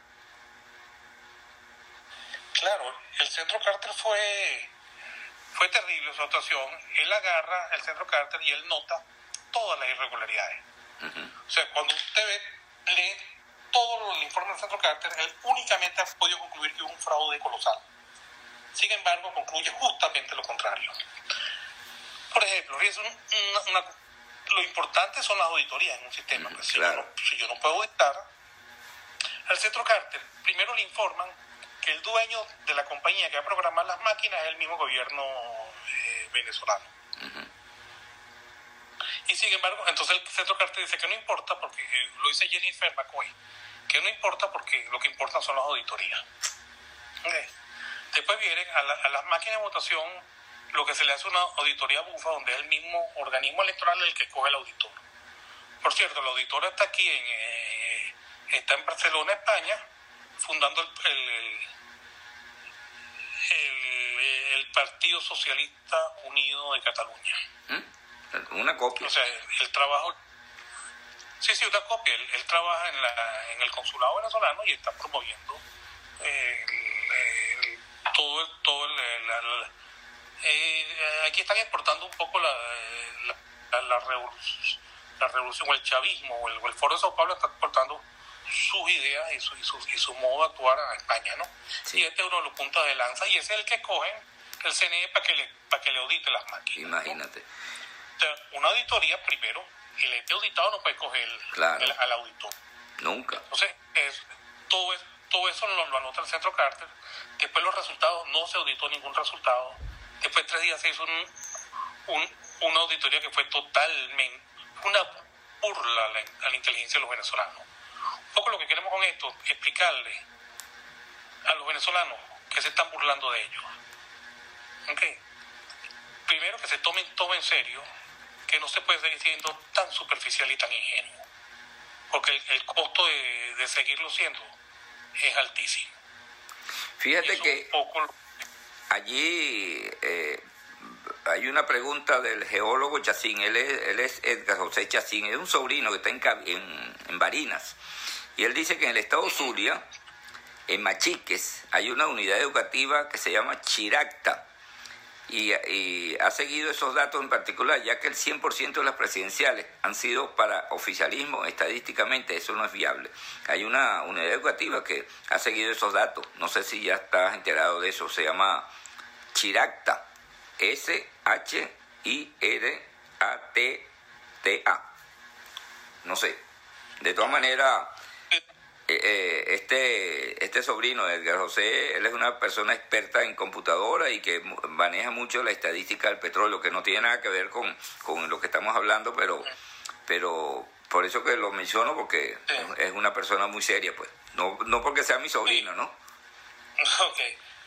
Claro, el centro Carter fue, fue terrible su actuación. Él agarra el centro Carter y él nota todas las irregularidades. O sea, cuando usted ve, lee todo el informe del centro Carter, él únicamente ha podido concluir que hubo un fraude colosal. Sin embargo, concluye justamente lo contrario. Por ejemplo, lo importante son las auditorías en un sistema. si, yo no, si, yo no, puedo auditar, al centro Carter primero le informan que el dueño de la compañía que va a programar las máquinas es el mismo gobierno eh, venezolano. Y sin embargo, entonces el centro cartel dice que no importa, porque eh, lo dice Jennifer McCoy, que no importa porque lo que importa son las auditorías. Después vienen a, las máquinas de votación lo que se le hace una auditoría bufa, donde es el mismo organismo electoral el que escoge el auditor. Por cierto, el auditor está aquí, en, eh, está en Barcelona, España, fundando el el, Partido Socialista Unido de Cataluña. ¿Mm? Una copia. O sea, el trabajo. Sí, sí, una copia. Él, trabaja en, la, en el consulado venezolano y está promoviendo todo el. Todo el, eh, aquí están exportando un poco la, la, revolución, la revolución o el chavismo o el, Foro de Sao Paulo está exportando sus ideas y su, y su, y su modo de actuar a España, ¿no? Y este es uno de los puntos de lanza y es el que cogen el CNE para que le, para que le audite las máquinas. Imagínate. O sea, una auditoría, primero, el ente auditado no puede coger al auditor. Nunca. Entonces, es, todo, es, todo eso lo, lo, anota el centro Carter. Después los resultados, no se auditó ningún resultado. Después tres días se hizo un, un, una auditoría que fue totalmente una burla a la, a la inteligencia de los venezolanos. Un poco lo que queremos con esto, explicarle a los venezolanos que se están burlando de ellos. ¿Okay? Primero que se tomen todo en serio, que no se puede seguir siendo tan superficial y tan ingenuo, porque el, el costo de, de, seguirlo siendo es altísimo. Fíjate que poco... allí eh, hay una pregunta del geólogo Chacín, él es, él es Edgar José Chacín, es un sobrino que está en, en, en Barinas, y él dice que en el estado Zulia, en Machiques, hay una unidad educativa que se llama Chiracta, y, y, ha seguido esos datos en particular, ya que el 100% de las presidenciales han sido para oficialismo, estadísticamente eso no es viable. Hay una unidad educativa que ha seguido esos datos, no sé si ya estás enterado de eso, se llama Chiracta, S-H-I-R-A-T-T-A. No sé, de todas maneras eh, este, este sobrino, Edgar José, él es una persona experta en computadora y que maneja mucho la estadística del petróleo, que no tiene nada que ver con, con lo que estamos hablando, pero, pero por eso que lo menciono, porque sí. es una persona muy seria, pues. No, no porque sea mi sobrino, ¿no? Ok.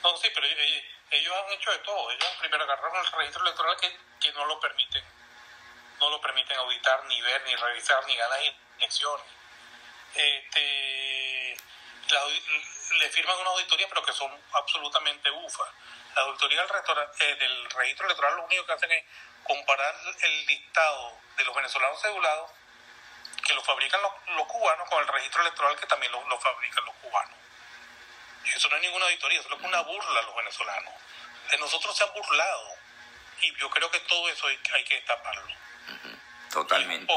No, sí, pero ellos, ellos han hecho de todo. Ellos primero agarraron el registro electoral que, que no lo permiten. No lo permiten auditar, ni ver, ni revisar, ni ganar elecciones este, le firman una auditoría, pero que son absolutamente ufas. La auditoría del, eh, del, registro electoral lo único que hacen es comparar el listado de los venezolanos cedulados que lo fabrican los, cubanos con el registro electoral que también lo, lo, fabrican los cubanos. Eso no es ninguna auditoría, eso es una burla a los venezolanos. De nosotros se han burlado y yo creo que todo eso hay, hay que destaparlo. Totalmente.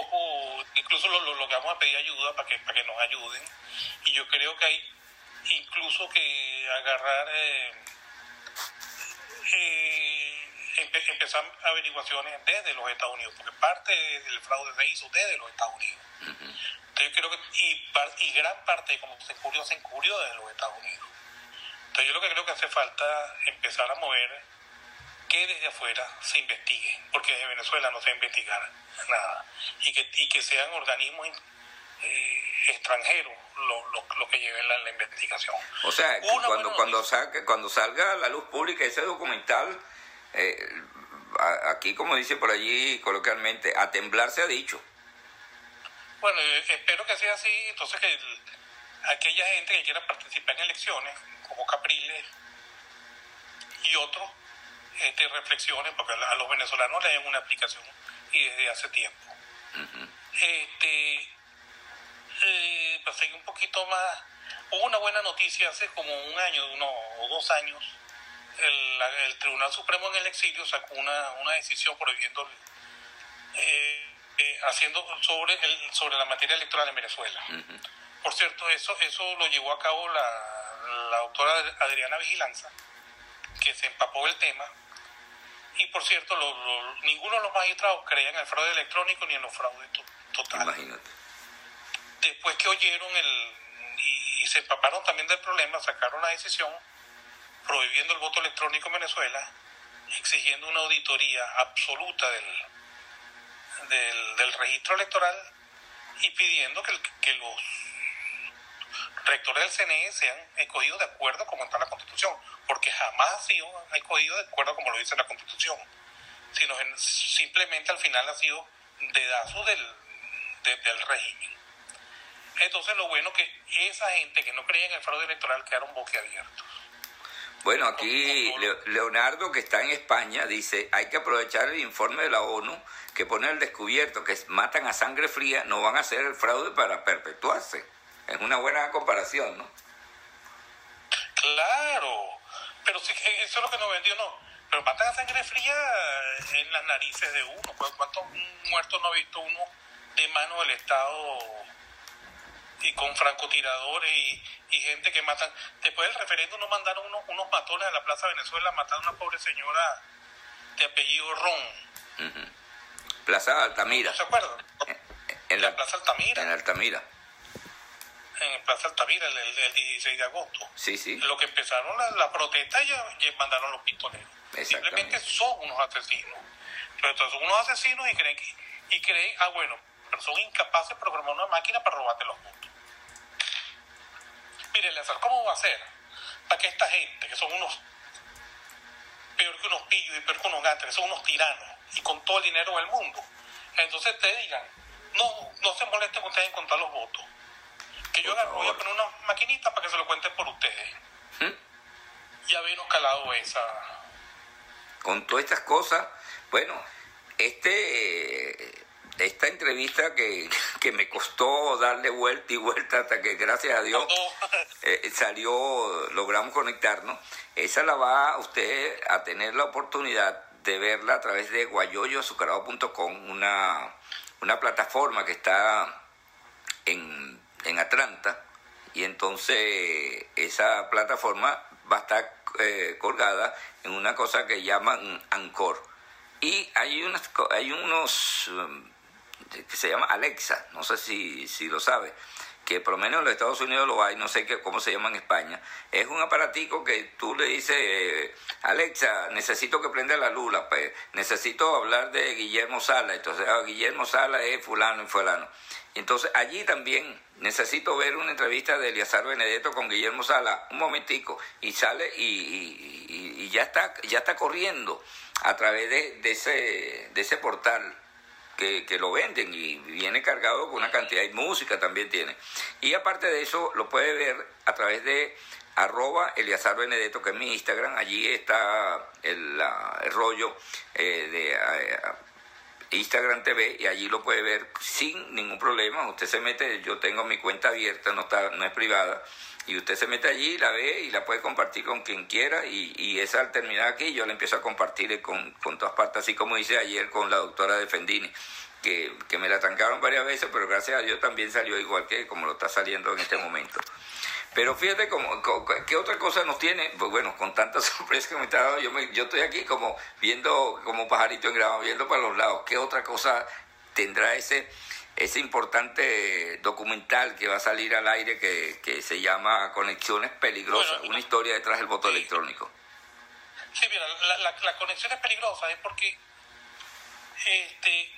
Incluso lo, lo, lo, que vamos a pedir ayuda para que, para que nos ayuden. Y yo creo que hay incluso que agarrar, eh, eh, empe, empezar averiguaciones desde los Estados Unidos, porque parte del fraude se hizo desde los Estados Unidos. Uh -huh. Entonces yo creo que, y, y gran parte, como se encubrió, se encubrió desde los Estados Unidos. Entonces yo lo que creo que hace falta empezar a mover que desde afuera se investigue, porque desde Venezuela no se investigar nada, y que, y que sean organismos eh, extranjeros los lo, lo que lleven la, la, investigación. O sea, cuando, cuando, salga, cuando salga a la luz pública ese documental, eh, aquí como dice por allí coloquialmente, a temblar se ha dicho. Bueno, eh, espero que sea así, entonces que el, aquella gente que quiera participar en elecciones, como Capriles y otros, este, reflexionen, porque a los venezolanos le den una aplicación y desde hace tiempo. Uh -huh. Este, eh, para seguir un poquito más, hubo una buena noticia hace como un año, uno o dos años. El, el Tribunal Supremo en el exilio sacó una, una decisión prohibiendo, eh, eh, haciendo sobre, el, sobre la materia electoral en Venezuela. Uh -huh. Por cierto, eso, eso lo llevó a cabo la, la doctora Adriana Vigilanza, que se empapó el tema y por cierto, lo, lo, ninguno de los magistrados creía en el fraude electrónico ni en los fraudes to totales. Imagínate. Después que oyeron el y, y, se empaparon también del problema, sacaron la decisión prohibiendo el voto electrónico en Venezuela, exigiendo una auditoría absoluta del, del, del registro electoral y pidiendo que, que los rectores del CNE sean escogidos de acuerdo como está la Constitución, porque jamás ha sido escogido de acuerdo como lo dice la Constitución, sino en, simplemente al final ha sido dedazo del, de, del régimen. Entonces lo bueno que esa gente que no creía en el fraude electoral quedaron boquiabiertos. Bueno, aquí Leonardo, que está en España, dice, hay que aprovechar el informe de la ONU que pone al descubierto que matan a sangre fría, no van a hacer el fraude para perpetuarse. Es una buena comparación, ¿no? Claro, pero sí, eso es lo que nos vendió, ¿no? Pero matan a sangre fría en las narices de uno. ¿Cuántos muertos no ha visto uno de mano del Estado y con francotiradores y, y gente que matan? Después del referéndum nos mandaron unos, unos matones a la Plaza Venezuela a matar a una pobre señora de apellido Ron. Uh -huh. Plaza Altamira. ¿No se acuerdan? En, en la, la, Plaza Altamira. En Altamira. En Plaza Altamira el, el, 16 de agosto. Sí, sí. Lo que empezaron la, la protesta ya, ya mandaron los pistoleros. Simplemente son unos asesinos. Entonces son unos asesinos y creen que, y creen, ah bueno, pero son incapaces de programar una máquina para robarte los votos. Mire, Lázaro, ¿cómo va a ser para que esta gente, que son unos peor que unos pillos y peor que unos gatos, que son unos tiranos y con todo el dinero del mundo, entonces te digan, no, no se molesten ustedes en contar los votos. Que yo voy a poner una maquinita para que se lo cuenten por ustedes. ¿Mm? Ya habíamos calado esa. Con todas estas cosas, bueno, este esta entrevista que, que, me costó darle vuelta y vuelta hasta que gracias a Dios eh, salió, logramos conectarnos, esa la va usted a tener la oportunidad de verla a través de guayoyoazucarado.com, una, una plataforma que está en, en Atlanta, y entonces esa plataforma va a estar eh, colgada en una cosa que llaman Anchor. Y hay, unas, hay unos um, que se llama Alexa, no sé si, si lo sabe, que por lo menos en los Estados Unidos lo hay, no sé qué, cómo se llama en España. Es un aparatico que tú le dices, eh, Alexa, necesito que prenda la luz, pues, necesito hablar de Guillermo Sala, entonces ah, Guillermo Sala es fulano y fulano. Entonces allí también necesito ver una entrevista de Eliazar Benedetto con Guillermo Sala, un momentico, y sale y, ya, está, ya está corriendo a través de, ese, de ese portal que, lo venden y viene cargado con una cantidad de música también tiene. Y aparte de eso, lo puede ver a través de arroba Eliazar Benedetto, que es mi Instagram, allí está el, rollo eh, de eh, Instagram TV y allí lo puede ver sin ningún problema. Usted se mete, yo tengo mi cuenta abierta, no, está, no es privada y usted se mete allí, la ve y la puede compartir con quien quiera y, y esa al terminar aquí yo la empiezo a compartir con, con todas partes, así como hice ayer con la doctora de Fendini, que, que me la trancaron varias veces, pero gracias a Dios también salió igual que como lo está saliendo en este momento. Pero fíjate cómo, qué otra cosa nos tiene, pues bueno, con tantas sorpresas que me está dando, yo, me, yo estoy aquí como viendo como pajarito en grado, viendo para los lados, qué otra cosa tendrá ese ese importante documental que va a salir al aire que, que se llama Conexiones Peligrosas, una historia detrás del voto electrónico. Sí, mira, la, la, la conexión es peligrosa es porque este,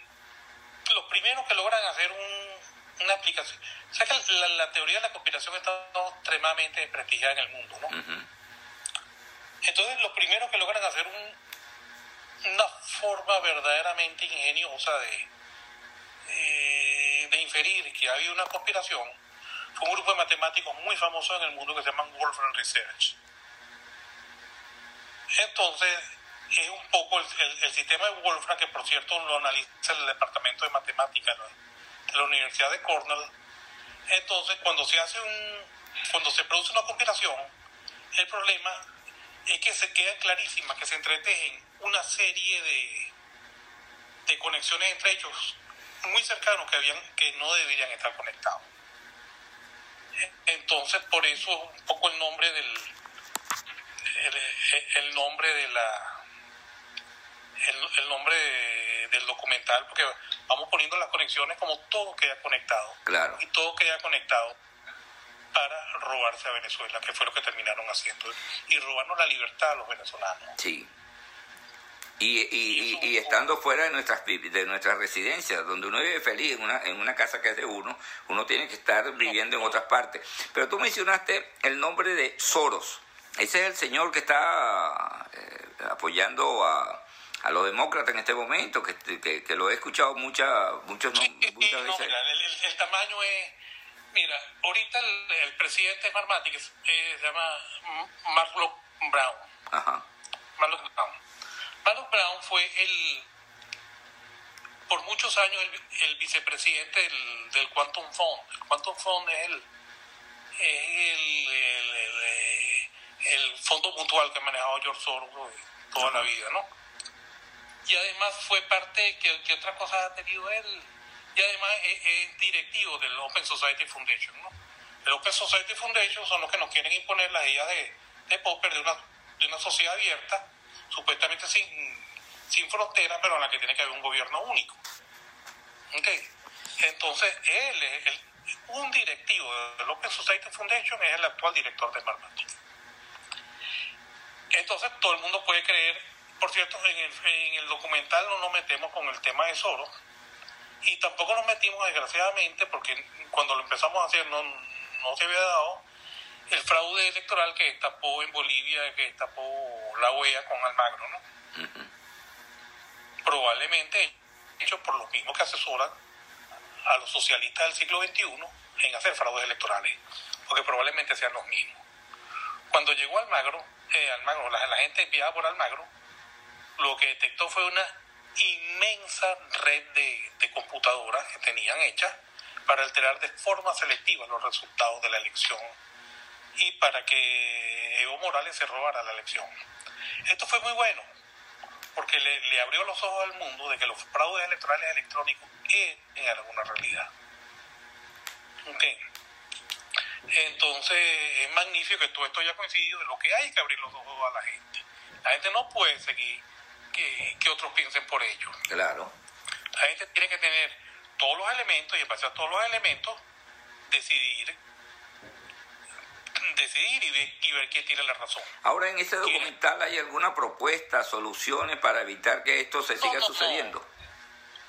los primeros que logran hacer un, una aplicación, o sea que la, la, teoría de la conspiración está extremadamente prestigiada en el mundo, ¿no? Entonces, los primeros que logran hacer un, una forma verdaderamente ingeniosa eh, de inferir que había una conspiración fue un grupo de matemáticos muy famosos en el mundo que se llaman Wolfram Research. Entonces, es un poco el, sistema de Wolfram, que por cierto lo analiza el Departamento de Matemáticas de la Universidad de Cornell. Entonces, cuando se hace un, cuando se produce una conspiración, el problema es que se queda clarísima que se entretejen una serie de, de conexiones entre ellos muy cercanos que, habían, que no deberían estar conectados. Entonces, por eso un poco el nombre del el, nombre de la el, nombre del documental, porque vamos poniendo las conexiones como todo queda conectado. Claro. Y todo queda conectado para robarse a Venezuela, que fue lo que terminaron haciendo, y robarnos la libertad a los venezolanos. Sí. Y, y, y, estando fuera de nuestras de nuestras residencias, donde uno vive feliz en una, en una casa que es de uno, uno tiene que estar viviendo en otras partes. Pero tú mencionaste el nombre de Soros. Ese es el señor que está eh, apoyando a, a los demócratas en este momento, que, que, lo he escuchado muchas muchos, muchas veces. mira, el, tamaño es... Mira, ahorita el, presidente Marmati, que se llama Marlon Brown. Ajá. Marlon Brown Marlon Brown fue el, por muchos años el, vicepresidente del, Quantum Fund. El Quantum Fund es el, el, fondo mutual que ha manejado George Soros toda la vida, ¿no? Y además fue parte, que, que otra cosa ha tenido él? Y además es, directivo del Open Society Foundation, ¿no? El Open Society Foundation son los que nos quieren imponer las ideas de, de Popper de una, de una sociedad abierta supuestamente sin, sin frontera, pero en la que tiene que haber un gobierno único. Okay. Entonces, él, un directivo de Open Society Foundation es el actual director de Smartmatic. Entonces todo el mundo puede creer, por cierto, en el, en el documental no nos metemos con el tema de Soros y tampoco nos metimos desgraciadamente porque cuando lo empezamos a hacer no, no se había dado el fraude electoral que destapó en Bolivia, que destapó la OEA con Almagro, ¿no? Probablemente hecho por los mismos que asesoran a los socialistas del siglo XXI en hacer fraudes electorales, porque probablemente sean los mismos. Cuando llegó Almagro, eh, Almagro la, la gente enviada por Almagro, lo que detectó fue una inmensa red de, de computadoras que tenían hechas para alterar de forma selectiva los resultados de la elección y para que Evo Morales se robara la elección. Esto fue muy bueno, porque le, le abrió los ojos al mundo de que los fraudes electorales electrónicos en alguna realidad. Okay. Entonces es magnífico que todo esto haya coincidido de lo que hay que abrir los ojos a la gente. La gente no puede seguir que, que otros piensen por ellos. Claro. La gente tiene que tener todos los elementos y en base a todos los elementos decidir decidir y ver, y ver quién tiene la razón. Ahora, en ese documental hay alguna propuesta, soluciones para evitar que esto se siga no, sucediendo.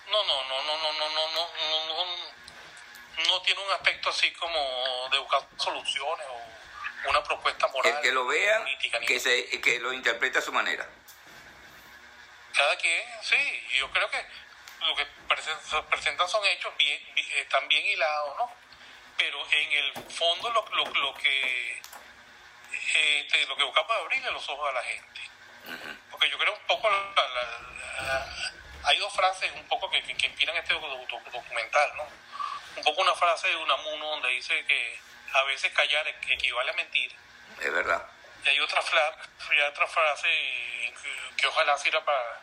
No, no, no, no, no, no, no, no, no, no, no tiene un aspecto así como de buscar soluciones o una propuesta moral. El que lo vea, política, que, se, que lo interprete a su manera. Cada quien, sí, yo creo que lo que presen- se presentan son hechos bien, bi- están bien hilados, ¿no? Pero en el fondo lo, lo, lo que este, lo que buscamos es abrirle los ojos a la gente. Porque yo creo un poco, la- la- la- hay dos frases un poco que, que, que inspiran este docu- docu- documental, ¿no? Un poco una frase de Unamuno donde dice que a veces callar equivale a mentir. Es verdad. Y hay otra, y hay otra frase que, que ojalá sirva para.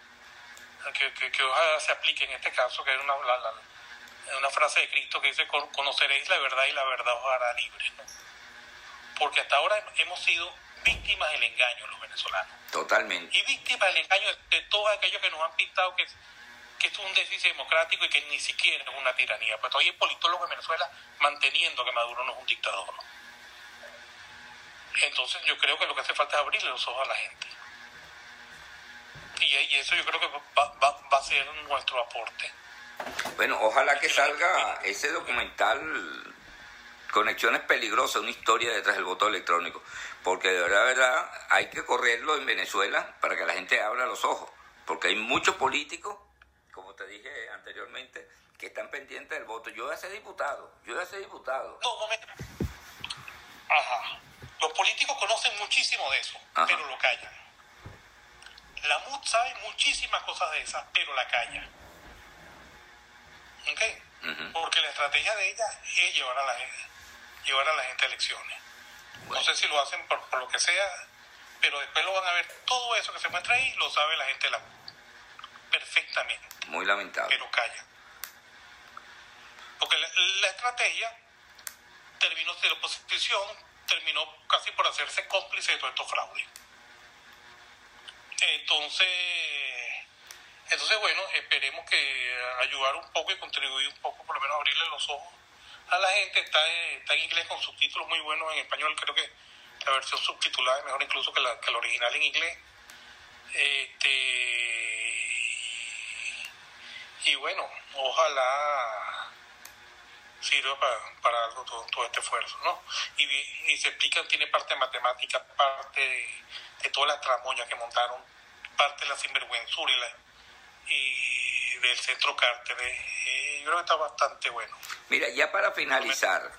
Que, que, que ojalá se aplique en este caso, que es una, la- la- una frase de Cristo que dice: "Con- Conoceréis la verdad y la verdad os hará libres. ¿no? Porque hasta ahora hemos sido víctimas del engaño los venezolanos. Totalmente. Y víctimas del engaño de todos aquellos que nos han pintado que, que es un déficit democrático y que ni siquiera es una tiranía. Pues todavía hay politólogos en Venezuela manteniendo que Maduro no es un dictador. ¿no? Entonces yo creo que lo que hace falta es abrirle los ojos a la gente. Y, y eso yo creo que va, va, va a ser nuestro aporte. Bueno, ojalá que salga ese documental Conexiones Peligrosas, una historia detrás del voto electrónico. Porque de verdad, de verdad, hay que correrlo en Venezuela para que la gente abra los ojos. Porque hay muchos políticos, como te dije anteriormente, que están pendientes del voto. Yo voy a ser diputado, yo voy a ser diputado. No, no me... Ajá. Los políticos conocen muchísimo de eso, Ajá. pero lo callan. La MUD sabe muchísimas cosas de esas, pero la calla. ¿Ok? Ujú. Porque la estrategia de ella es llevar a la gente, llevar a la gente a elecciones. Bueno. No sé si lo hacen por, por lo que sea, pero después lo van a ver. Todo eso que se muestra ahí lo sabe la gente la. Perfectamente Muy lamentable. pero calla. Porque la, la estrategia terminó de la oposición, terminó casi por hacerse cómplice de todos estos fraudes. Entonces, entonces bueno, esperemos que ayudar un poco y contribuir un poco, por lo menos abrirle los ojos a la gente. Está, en- está en inglés con subtítulos muy buenos en español, creo que la versión subtitulada es mejor incluso que la, que la original en inglés. Este, y bueno, ojalá sirva para, para algo todo, todo este esfuerzo, ¿no? Y, y se explica, tiene parte de matemática, parte de, de todas las tramoyas que montaron, parte de la sinvergüenzura y, la, y del centro Cárteres. Eh, yo creo que está bastante bueno. Mira, ya para finalizar,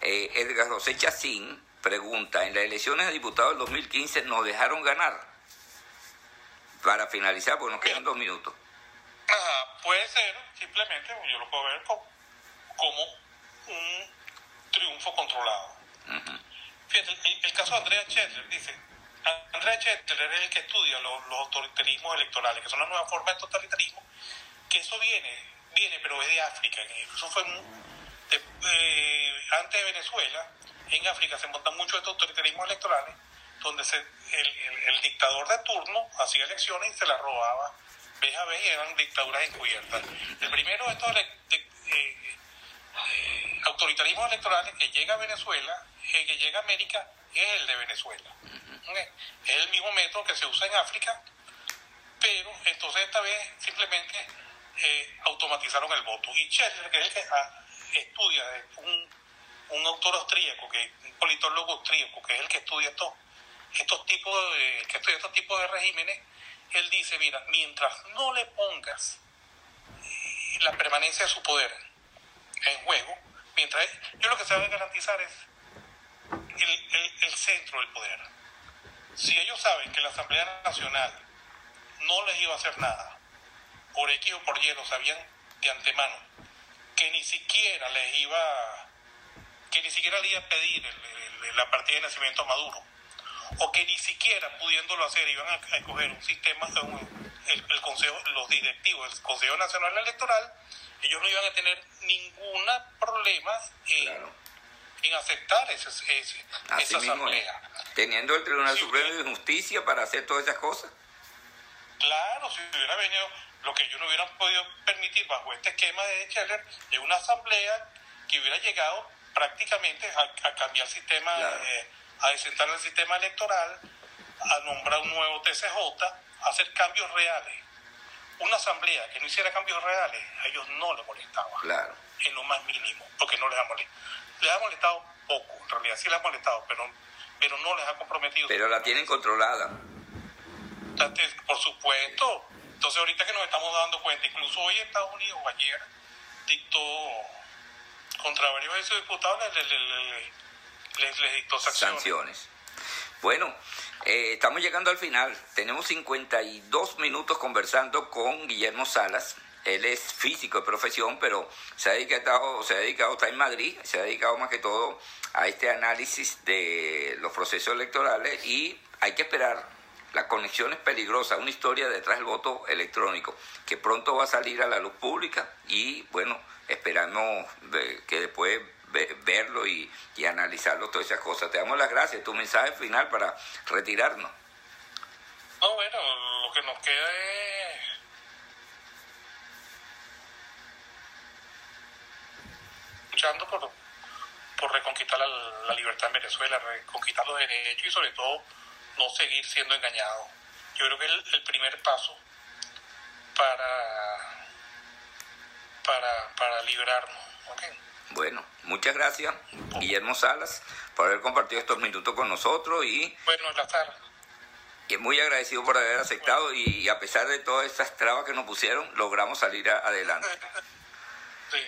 eh, Edgar José Chacín pregunta, en las elecciones de diputados del 2015 nos dejaron ganar. Para finalizar, porque nos quedan dos minutos. Ajá, puede ser, simplemente, yo lo puedo ver co- como un triunfo controlado. Fíjate, el, el caso de Andrea Chetler dice, Andrea Chetler es el que estudia los, autoritarismos electorales, que son las nuevas formas de totalitarismo, que eso viene, viene pero es de África. Eso fue de- eh, antes de Venezuela, en África se montan muchos estos autoritarismos electorales, donde se, el, dictador de turno hacía elecciones y se las robaba vez a vez y eran dictaduras encubiertas. El primero de estos eh, eh, autoritarismos electorales que llega a Venezuela, eh, que llega a América, es el de Venezuela. Es el mismo método que se usa en África, pero entonces esta vez simplemente eh, automatizaron el voto. Y Scheller, que es el que ah, estudia, un, un autor austríaco, que, un politólogo austríaco, que es el que estudia estos, estos tipos de, que estudia estos tipos de regímenes, él dice, mira, mientras no le pongas eh, la permanencia de su poder en juego, mientras yo lo que se a garantizar es el, el centro del poder. Si ellos saben que la Asamblea Nacional no les iba a hacer nada, por X o por Y lo sabían de antemano, que ni siquiera les iba, que ni siquiera le iba a pedir la partida de nacimiento a Maduro, o que ni siquiera pudiéndolo hacer iban a, escoger un sistema, el, consejo, los directivos del Consejo Nacional Electoral, ellos no iban a tener ningún problema en, aceptar ese, esa asamblea. Teniendo el Tribunal Supremo de Justicia para hacer todas esas cosas. Claro, si hubiera venido lo que ellos no hubieran podido permitir bajo este esquema de Scheller es una asamblea que hubiera llegado prácticamente a, cambiar el sistema, eh, a desentar el sistema electoral, a nombrar un nuevo TCJ, a hacer cambios reales. Una asamblea que no hiciera cambios reales, a ellos no les molestaba. Claro. En lo más mínimo, porque no les ha molestado. Les ha molestado poco, en realidad sí les ha molestado, pero, pero no les ha comprometido. Pero la tienen controlada. Por supuesto, entonces ahorita que nos estamos dando cuenta, incluso hoy Estados Unidos o ayer dictó contra varios de esos diputados les, les, dictó sanciones. Bueno, eh, estamos llegando al final. Tenemos 52 minutos conversando con Guillermo Salas. Él es físico de profesión, pero se ha dedicado, se ha dedicado, está en Madrid, se ha dedicado más que todo a este análisis de los procesos electorales y hay que esperar la conexión es peligrosa, una historia detrás del voto electrónico, que pronto va a salir a la luz pública y bueno, esperamos que después verlo y, analizarlo, todas esas cosas. Te damos las gracias, tu mensaje final para retirarnos. No, bueno, lo que nos queda es luchando por, por reconquistar la, la libertad en Venezuela, reconquistar los derechos y sobre todo no seguir siendo engañado. Yo creo que es el, primer paso para, para, para librarnos. Bueno, muchas gracias, Guillermo Salas, por haber compartido estos minutos con nosotros y... Bueno, tarde. Y muy agradecido por haber aceptado y, a pesar de todas estas trabas que nos pusieron, logramos salir adelante. sí.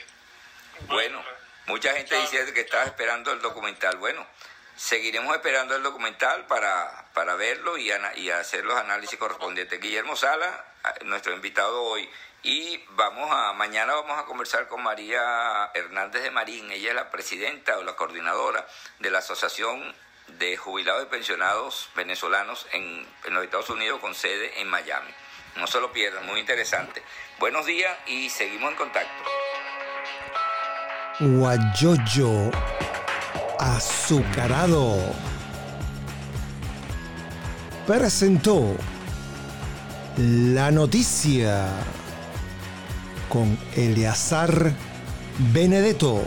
Bueno, mucha gente dice que estaba esperando el documental. Bueno, Seguiremos esperando el documental para, para verlo y, y hacer los análisis correspondientes. Guillermo Sala, nuestro invitado hoy. Y vamos a, mañana vamos a conversar con María Hernández de Marín. Ella es la presidenta o la coordinadora de la Asociación de Jubilados y Pensionados Venezolanos en, en los Estados Unidos con sede en Miami. No se lo pierdan, muy interesante. Buenos días y seguimos en contacto. Guayoyo azucarado. Presentó la noticia con Eleazar Benedetto.